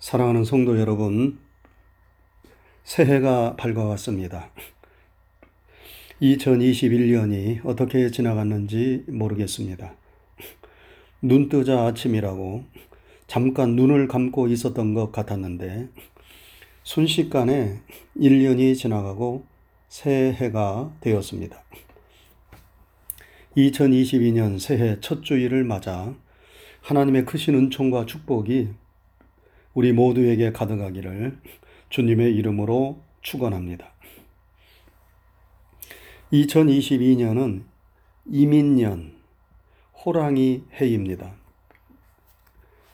사랑하는 성도 여러분, 새해가 밝아왔습니다. 2021년이 어떻게 지나갔는지 모르겠습니다. 눈 뜨자 아침이라고 잠깐 눈을 감고 있었던 것 같았는데 순식간에 1년이 지나가고 새해가 되었습니다. 2022년 새해 첫 주일을 맞아 하나님의 크신 은총과 축복이 우리 모두에게 가득하기를 주님의 이름으로 축원합니다. 2022년은 이민년 호랑이 해입니다.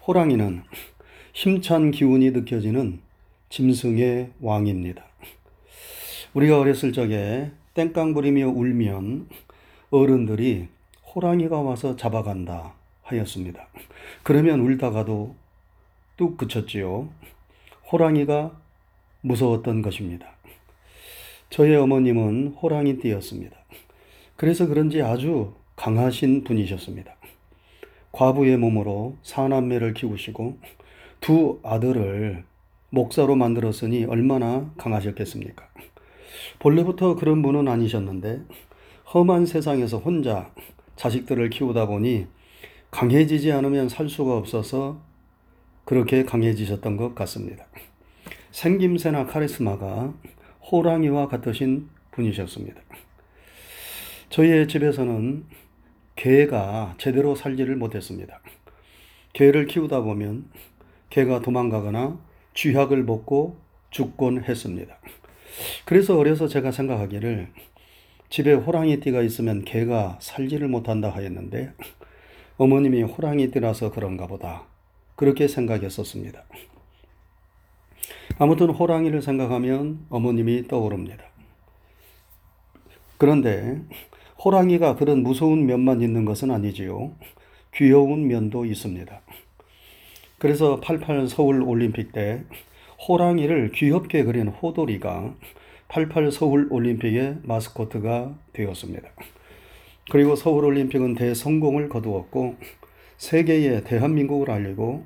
호랑이는 힘찬 기운이 느껴지는 짐승의 왕입니다. 우리가 어렸을 적에 땡깡 부리며 울면 어른들이 호랑이가 와서 잡아간다 하였습니다. 그러면 울다가도 뚝 그쳤지요. 호랑이가 무서웠던 것입니다. 저의 어머님은 호랑이 띠였습니다. 그래서 그런지 아주 강하신 분이셨습니다. 과부의 몸으로 사남매를 키우시고 두 아들을 목사로 만들었으니 얼마나 강하셨겠습니까? 본래부터 그런 분은 아니셨는데 험한 세상에서 혼자 자식들을 키우다 보니 강해지지 않으면 살 수가 없어서 그렇게 강해지셨던 것 같습니다. 생김새나 카리스마가 호랑이와 같으신 분이셨습니다. 저희의 집에서는 개가 제대로 살지를 못했습니다. 개를 키우다 보면 개가 도망가거나 쥐약을 먹고 죽곤 했습니다. 그래서 어려서 제가 생각하기를 집에 호랑이띠가 있으면 개가 살지를 못한다 하였는데 어머님이 호랑이띠라서 그런가 보다 그렇게 생각했었습니다. 아무튼 호랑이를 생각하면 어머님이 떠오릅니다. 그런데 호랑이가 그런 무서운 면만 있는 것은 아니지요. 귀여운 면도 있습니다. 그래서 88 서울 올림픽 때 호랑이를 귀엽게 그린 호돌이가 88 서울 올림픽의 마스코트가 되었습니다. 그리고 서울 올림픽은 대성공을 거두었고 세계에 대한민국을 알리고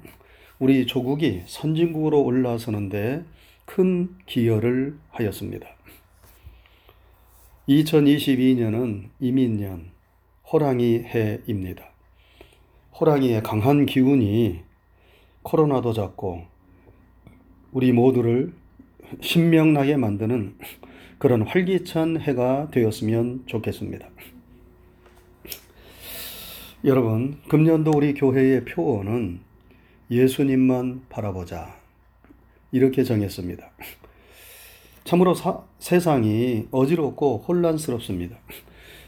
우리 조국이 선진국으로 올라서는데 큰 기여를 하였습니다. 2022년은 이민년 호랑이 해입니다. 호랑이의 강한 기운이 코로나도 잡고 우리 모두를 신명나게 만드는 그런 활기찬 해가 되었으면 좋겠습니다. 여러분, 금년도 우리 교회의 표어는 예수님만 바라보자. 이렇게 정했습니다. 참으로 사, 세상이 어지럽고 혼란스럽습니다.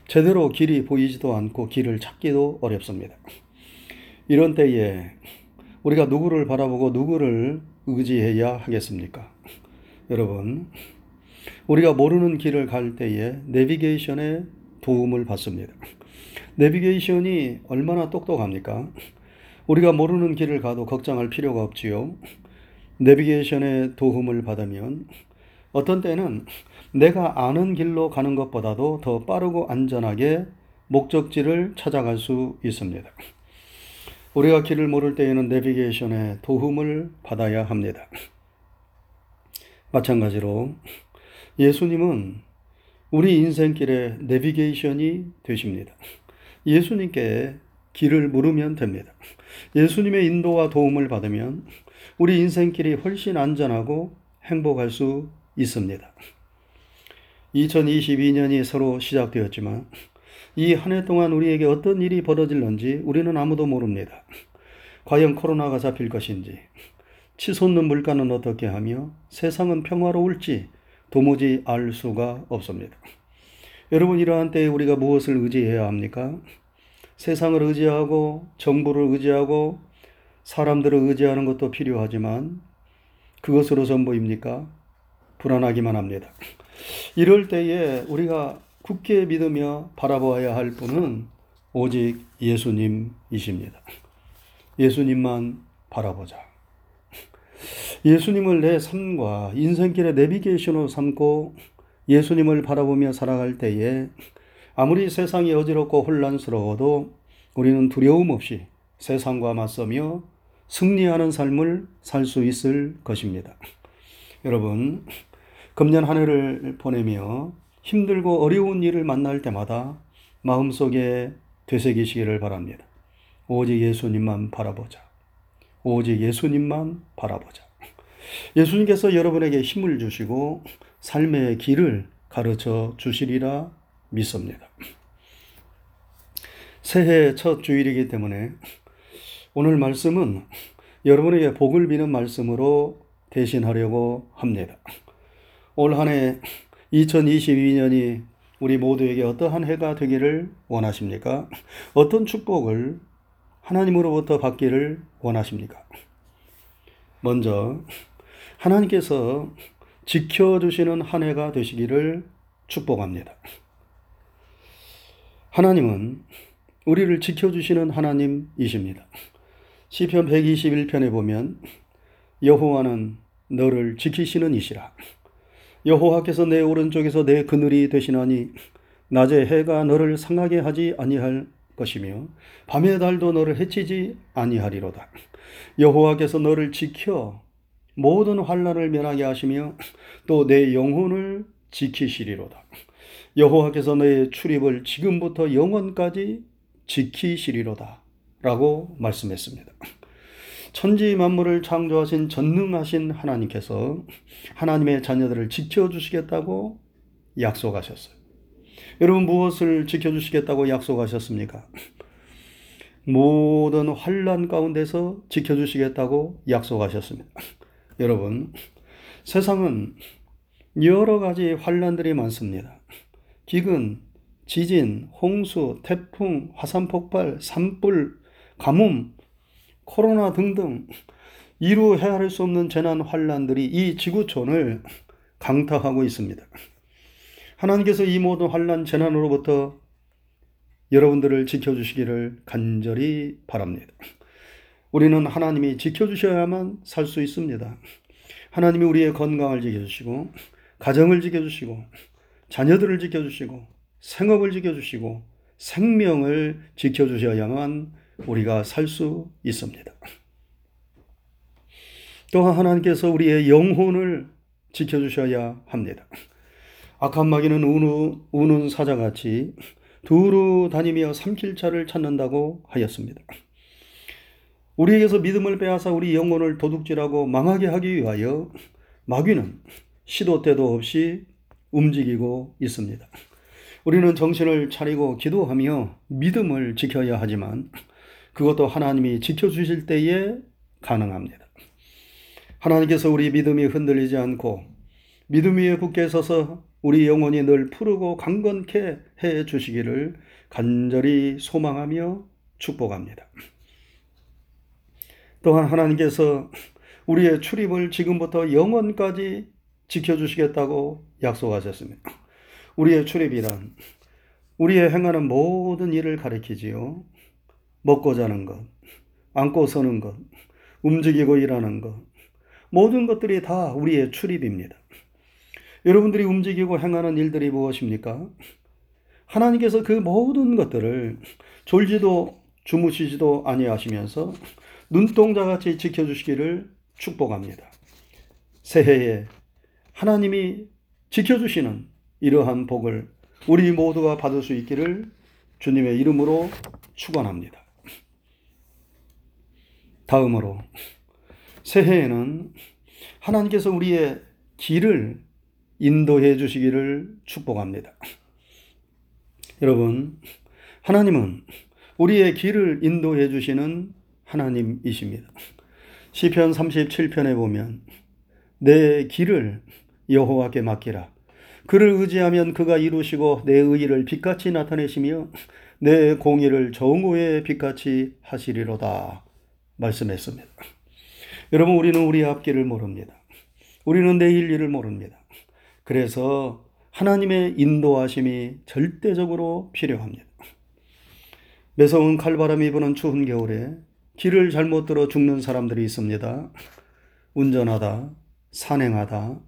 제대로 길이 보이지도 않고 길을 찾기도 어렵습니다. 이런 때에 우리가 누구를 바라보고 누구를 의지해야 하겠습니까? 여러분, 우리가 모르는 길을 갈 때에 내비게이션의 도움을 받습니다. 내비게이션이 얼마나 똑똑합니까? 우리가 모르는 길을 가도 걱정할 필요가 없지요. 내비게이션의 도움을 받으면 어떤 때는 내가 아는 길로 가는 것보다도 더 빠르고 안전하게 목적지를 찾아갈 수 있습니다. 우리가 길을 모를 때에는 내비게이션의 도움을 받아야 합니다. 마찬가지로 예수님은 우리 인생길의 내비게이션이 되십니다. 예수님께 길을 물으면 됩니다. 예수님의 인도와 도움을 받으면 우리 인생길이 훨씬 안전하고 행복할 수 있습니다. 2022년이 서로 시작되었지만 이 한 해 동안 우리에게 어떤 일이 벌어질는지 우리는 아무도 모릅니다. 과연 코로나가 잡힐 것인지, 치솟는 물가는 어떻게 하며 세상은 평화로울지 도무지 알 수가 없습니다. 여러분 이러한 때에 우리가 무엇을 의지해야 합니까? 세상을 의지하고 정부를 의지하고 사람들을 의지하는 것도 필요하지만 그것으로 전부입니까? 불안하기만 합니다. 이럴 때에 우리가 굳게 믿으며 바라보아야 할 분은 오직 예수님이십니다. 예수님만 바라보자. 예수님을 내 삶과 인생길의 내비게이션으로 삼고 예수님을 바라보며 살아갈 때에 아무리 세상이 어지럽고 혼란스러워도 우리는 두려움 없이 세상과 맞서며 승리하는 삶을 살 수 있을 것입니다. 여러분, 금년 한 해를 보내며 힘들고 어려운 일을 만날 때마다 마음속에 되새기시기를 바랍니다. 오직 예수님만 바라보자. 오직 예수님만 바라보자. 예수님께서 여러분에게 힘을 주시고 삶의 길을 가르쳐 주시리라 믿습니다. 새해 첫 주일이기 때문에 오늘 말씀은 여러분에게 복을 비는 말씀으로 대신하려고 합니다. 올 한 해 2022년이 우리 모두에게 어떠한 해가 되기를 원하십니까? 어떤 축복을 하나님으로부터 받기를 원하십니까? 먼저 하나님께서 지켜주시는 한 해가 되시기를 축복합니다. 하나님은 우리를 지켜주시는 하나님이십니다. 시편 121편에 보면 여호와는 너를 지키시는 이시라. 여호와께서 내 오른쪽에서 내 그늘이 되시나니 낮에 해가 너를 상하게 하지 아니할 것이며 밤의 달도 너를 해치지 아니하리로다. 여호와께서 너를 지켜 모든 환란을 면하게 하시며 또 내 영혼을 지키시리로다. 여호와께서 너의 출입을 지금부터 영원까지 지키시리로다. 라고 말씀했습니다. 천지 만물을 창조하신 전능하신 하나님께서 하나님의 자녀들을 지켜주시겠다고 약속하셨어요. 여러분 무엇을 지켜주시겠다고 약속하셨습니까? 모든 환란 가운데서 지켜주시겠다고 약속하셨습니다. 여러분 세상은 여러 가지 환란들이 많습니다. 기근, 지진, 홍수, 태풍, 화산 폭발, 산불, 가뭄, 코로나 등등 이루 헤아릴 수 없는 재난 환란들이 이 지구촌을 강타하고 있습니다. 하나님께서 이 모든 환란 재난으로부터 여러분들을 지켜주시기를 간절히 바랍니다. 우리는 하나님이 지켜주셔야만 살 수 있습니다. 하나님이 우리의 건강을 지켜주시고, 가정을 지켜주시고, 자녀들을 지켜주시고, 생업을 지켜주시고, 생명을 지켜주셔야만 우리가 살 수 있습니다. 또한 하나님께서 우리의 영혼을 지켜주셔야 합니다. 악한 마귀는 우는, 우는 사자같이 두루 다니며 삼킬차를 찾는다고 하였습니다. 우리에게서 믿음을 빼앗아 우리 영혼을 도둑질하고 망하게 하기 위하여 마귀는 시도 때도 없이 움직이고 있습니다. 우리는 정신을 차리고 기도하며 믿음을 지켜야 하지만 그것도 하나님이 지켜주실 때에 가능합니다. 하나님께서 우리 믿음이 흔들리지 않고 믿음 위에 굳게 서서 우리 영혼이 늘 푸르고 강건케 해 주시기를 간절히 소망하며 축복합니다. 또한 하나님께서 우리의 출입을 지금부터 영원까지 지켜주시겠다고 약속하셨습니다. 우리의 출입이란 우리의 행하는 모든 일을 가리키지요. 먹고 자는 것, 앉고 서는 것, 움직이고 일하는 것, 모든 것들이 다 우리의 출입입니다. 여러분들이 움직이고 행하는 일들이 무엇입니까? 하나님께서 그 모든 것들을 졸지도 주무시지도 아니하시면서 눈동자같이 지켜주시기를 축복합니다. 새해에 하나님이 지켜주시는 이러한 복을 우리 모두가 받을 수 있기를 주님의 이름으로 축원합니다. 다음으로 새해에는 하나님께서 우리의 길을 인도해 주시기를 축복합니다. 여러분, 하나님은 우리의 길을 인도해 주시는 하나님이십니다. 시편 37편에 보면 내 길을 여호와께 맡기라. 그를 의지하면 그가 이루시고 내 의를 빛같이 나타내시며 내 공의를 정오의 빛같이 하시리로다 말씀했습니다. 여러분 우리는 우리 앞길을 모릅니다. 우리는 내일 일을 모릅니다. 그래서 하나님의 인도하심이 절대적으로 필요합니다. 매서운 칼바람이 부는 추운 겨울에 길을 잘못 들어 죽는 사람들이 있습니다. 운전하다, 산행하다,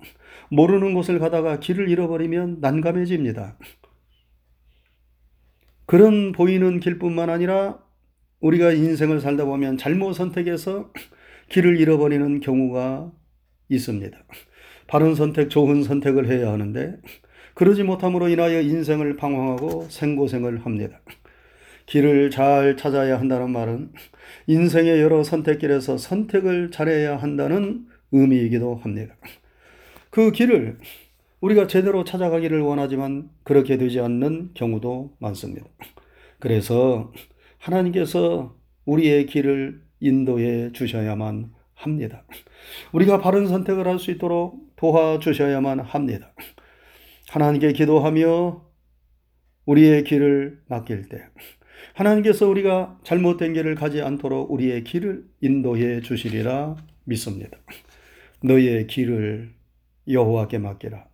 모르는 곳을 가다가 길을 잃어버리면 난감해집니다. 그런 보이는 길뿐만 아니라 우리가 인생을 살다 보면 잘못 선택해서 길을 잃어버리는 경우가 있습니다. 바른 선택, 좋은 선택을 해야 하는데 그러지 못함으로 인하여 인생을 방황하고 생고생을 합니다. 길을 잘 찾아야 한다는 말은 인생의 여러 선택길에서 선택을 잘해야 한다는 의미이기도 합니다. 그 길을 우리가 제대로 찾아가기를 원하지만 그렇게 되지 않는 경우도 많습니다. 그래서 하나님께서 우리의 길을 인도해 주셔야만 합니다. 우리가 바른 선택을 할 수 있도록 도와주셔야만 합니다. 하나님께 기도하며 우리의 길을 맡길 때 하나님께서 우리가 잘못된 길을 가지 않도록 우리의 길을 인도해 주시리라 믿습니다. 너의 길을 여호와께 맡기라.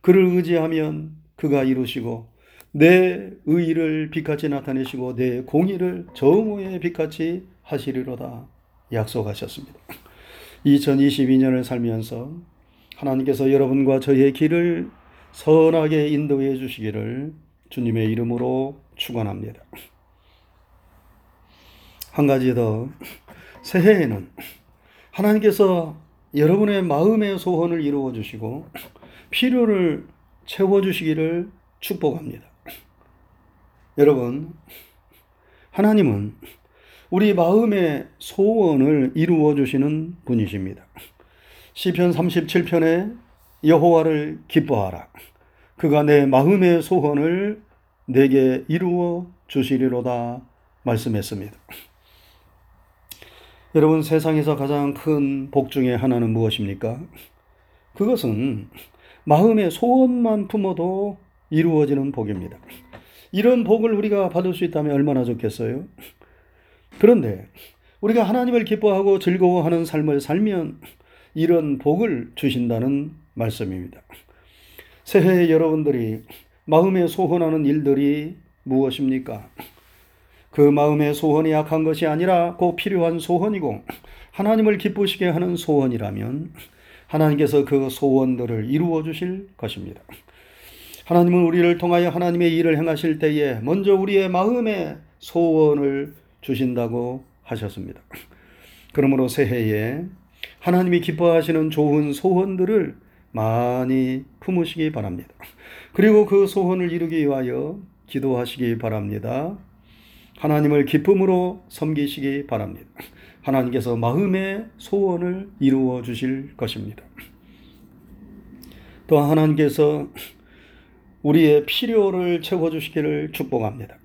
그를 의지하면 그가 이루시고 내 의를 빛같이 나타내시고 내 공의를 정오의 빛같이 하시리로다 약속하셨습니다. 2022년을 살면서 하나님께서 여러분과 저의 길을 선하게 인도해 주시기를 주님의 이름으로 축원합니다. 한 가지 더 새해에는 하나님께서 여러분의 마음의 소원을 이루어 주시고 필요를 채워 주시기를 축복합니다. 여러분, 하나님은 우리 마음의 소원을 이루어 주시는 분이십니다. 시편 37편에 여호와를 기뻐하라. 그가 내 마음의 소원을 내게 이루어 주시리로다 말씀했습니다. 여러분 세상에서 가장 큰 복 중에 하나는 무엇입니까? 그것은 마음의 소원만 품어도 이루어지는 복입니다. 이런 복을 우리가 받을 수 있다면 얼마나 좋겠어요? 그런데 우리가 하나님을 기뻐하고 즐거워하는 삶을 살면 이런 복을 주신다는 말씀입니다. 새해 여러분들이 마음에 소원하는 일들이 무엇입니까? 그 마음의 소원이 약한 것이 아니라 꼭 필요한 소원이고 하나님을 기쁘시게 하는 소원이라면 하나님께서 그 소원들을 이루어 주실 것입니다. 하나님은 우리를 통하여 하나님의 일을 행하실 때에 먼저 우리의 마음의 소원을 주신다고 하셨습니다. 그러므로 새해에 하나님이 기뻐하시는 좋은 소원들을 많이 품으시기 바랍니다. 그리고 그 소원을 이루기 위하여 기도하시기 바랍니다. 하나님을 기쁨으로 섬기시기 바랍니다. 하나님께서 마음의 소원을 이루어 주실 것입니다. 또 하나님께서 우리의 필요를 채워 주시기를 축복합니다.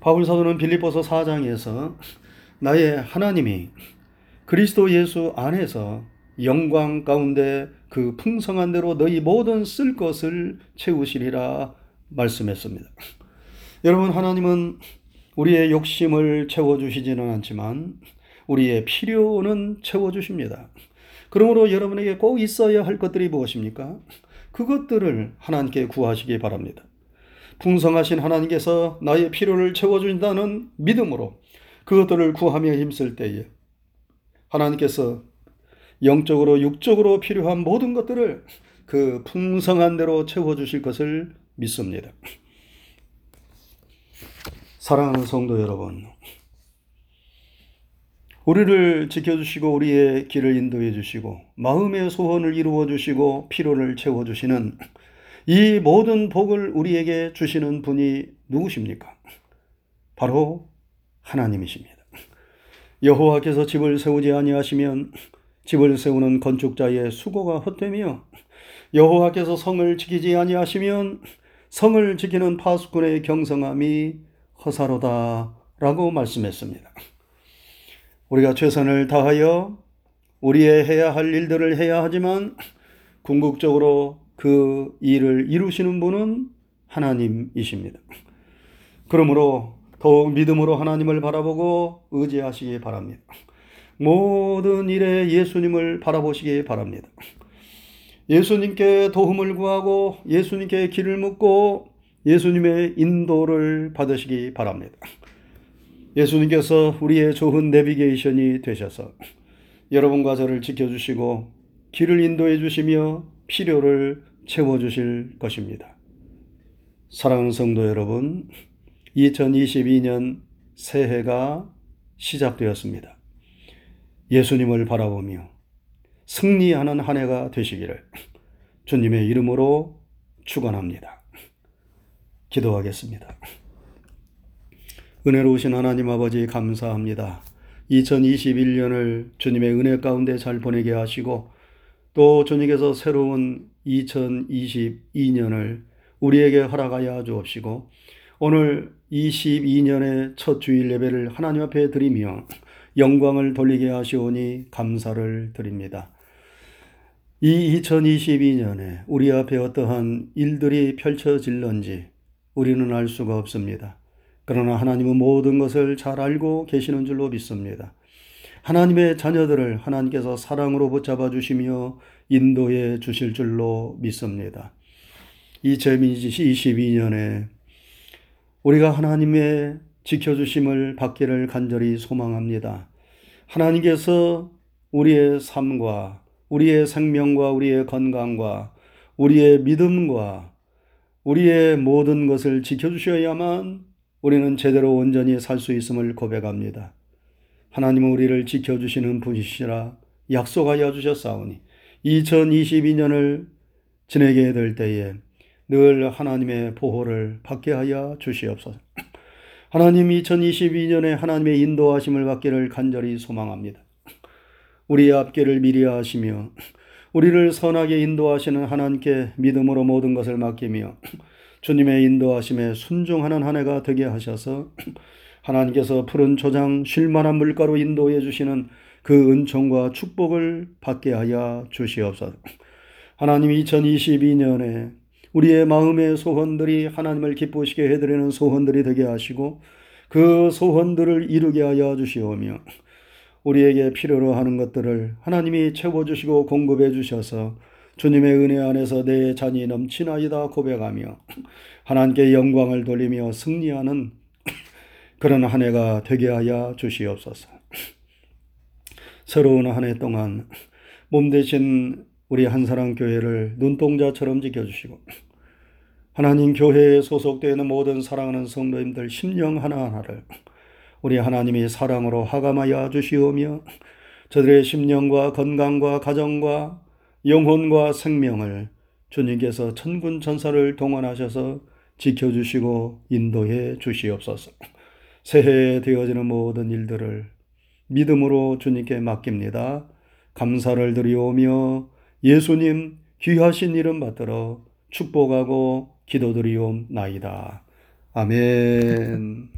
바울 사도는 빌립보서 4장에서 나의 하나님이 그리스도 예수 안에서 영광 가운데 그 풍성한 대로 너희 모든 쓸 것을 채우시리라 말씀했습니다. 여러분 하나님은 우리의 욕심을 채워 주시지는 않지만 우리의 필요는 채워 주십니다. 그러므로 여러분에게 꼭 있어야 할 것들이 무엇입니까? 그것들을 하나님께 구하시기 바랍니다. 풍성하신 하나님께서 나의 필요를 채워준다는 믿음으로 그것들을 구하며 힘쓸 때에 하나님께서 영적으로 육적으로 필요한 모든 것들을 그 풍성한 대로 채워 주실 것을 믿습니다. 사랑하는 성도 여러분, 우리를 지켜주시고 우리의 길을 인도해 주시고 마음의 소원을 이루어 주시고 필요를 채워 주시는 이 모든 복을 우리에게 주시는 분이 누구십니까? 바로 하나님이십니다. 여호와께서 집을 세우지 아니하시면 집을 세우는 건축자의 수고가 헛되며 여호와께서 성을 지키지 아니하시면 성을 지키는 파수꾼의 경성함이 허사로다라고 말씀했습니다. 우리가 최선을 다하여 우리의 해야 할 일들을 해야 하지만 궁극적으로 그 일을 이루시는 분은 하나님이십니다. 그러므로 더욱 믿음으로 하나님을 바라보고 의지하시기 바랍니다. 모든 일에 예수님을 바라보시기 바랍니다. 예수님께 도움을 구하고 예수님께 길을 묻고 예수님의 인도를 받으시기 바랍니다. 예수님께서 우리의 좋은 내비게이션이 되셔서 여러분과 저를 지켜주시고 길을 인도해 주시며 필요를 채워주실 것입니다. 사랑하는 성도 여러분, 2022년 새해가 시작되었습니다. 예수님을 바라보며 승리하는 한 해가 되시기를 주님의 이름으로 축원합니다. 기도하겠습니다. 은혜로우신 하나님 아버지 감사합니다. 2021년을 주님의 은혜 가운데 잘 보내게 하시고 또 주님께서 새로운 2022년을 우리에게 허락하여 주옵시고 오늘 22년의 첫 주일 예배를 하나님 앞에 드리며 영광을 돌리게 하시오니 감사를 드립니다. 이 2022년에 우리 앞에 어떠한 일들이 펼쳐질런지 우리는 알 수가 없습니다. 그러나 하나님은 모든 것을 잘 알고 계시는 줄로 믿습니다. 하나님의 자녀들을 하나님께서 사랑으로 붙잡아 주시며 인도해 주실 줄로 믿습니다. 2022년에 우리가 하나님의 지켜주심을 받기를 간절히 소망합니다. 하나님께서 우리의 삶과 우리의 생명과 우리의 건강과 우리의 믿음과 우리의 모든 것을 지켜주셔야만 우리는 제대로 온전히 살 수 있음을 고백합니다. 하나님은 우리를 지켜주시는 분이시라 약속하여 주셨사오니 2022년을 지내게 될 때에 늘 하나님의 보호를 받게 하여 주시옵소서. 하나님 2022년에 하나님의 인도하심을 받기를 간절히 소망합니다. 우리의 앞길을 미리 하시며 우리를 선하게 인도하시는 하나님께 믿음으로 모든 것을 맡기며 주님의 인도하심에 순종하는 한 해가 되게 하셔서 하나님께서 푸른 초장 쉴만한 물가로 인도해 주시는 그 은총과 축복을 받게 하여 주시옵소서. 하나님 2022년에 우리의 마음의 소원들이 하나님을 기쁘시게 해드리는 소원들이 되게 하시고 그 소원들을 이루게 하여 주시오며 우리에게 필요로 하는 것들을 하나님이 채워주시고 공급해 주셔서 주님의 은혜 안에서 내 잔이 넘치나이다 고백하며 하나님께 영광을 돌리며 승리하는 그런 한 해가 되게 하여 주시옵소서. 새로운 한 해 동안 몸 대신 우리 한사랑 교회를 눈동자처럼 지켜주시고 하나님 교회에 소속되는 모든 사랑하는 성도님들 심령 하나하나를 우리 하나님이 사랑으로 하감하여 주시오며 저들의 심령과 건강과 가정과 영혼과 생명을 주님께서 천군 천사를 동원하셔서 지켜주시고 인도해 주시옵소서. 새해에 되어지는 모든 일들을 믿음으로 주님께 맡깁니다. 감사를 드리오며 예수님 귀하신 이름 받들어 축복하고 기도드리옵나이다. 아멘.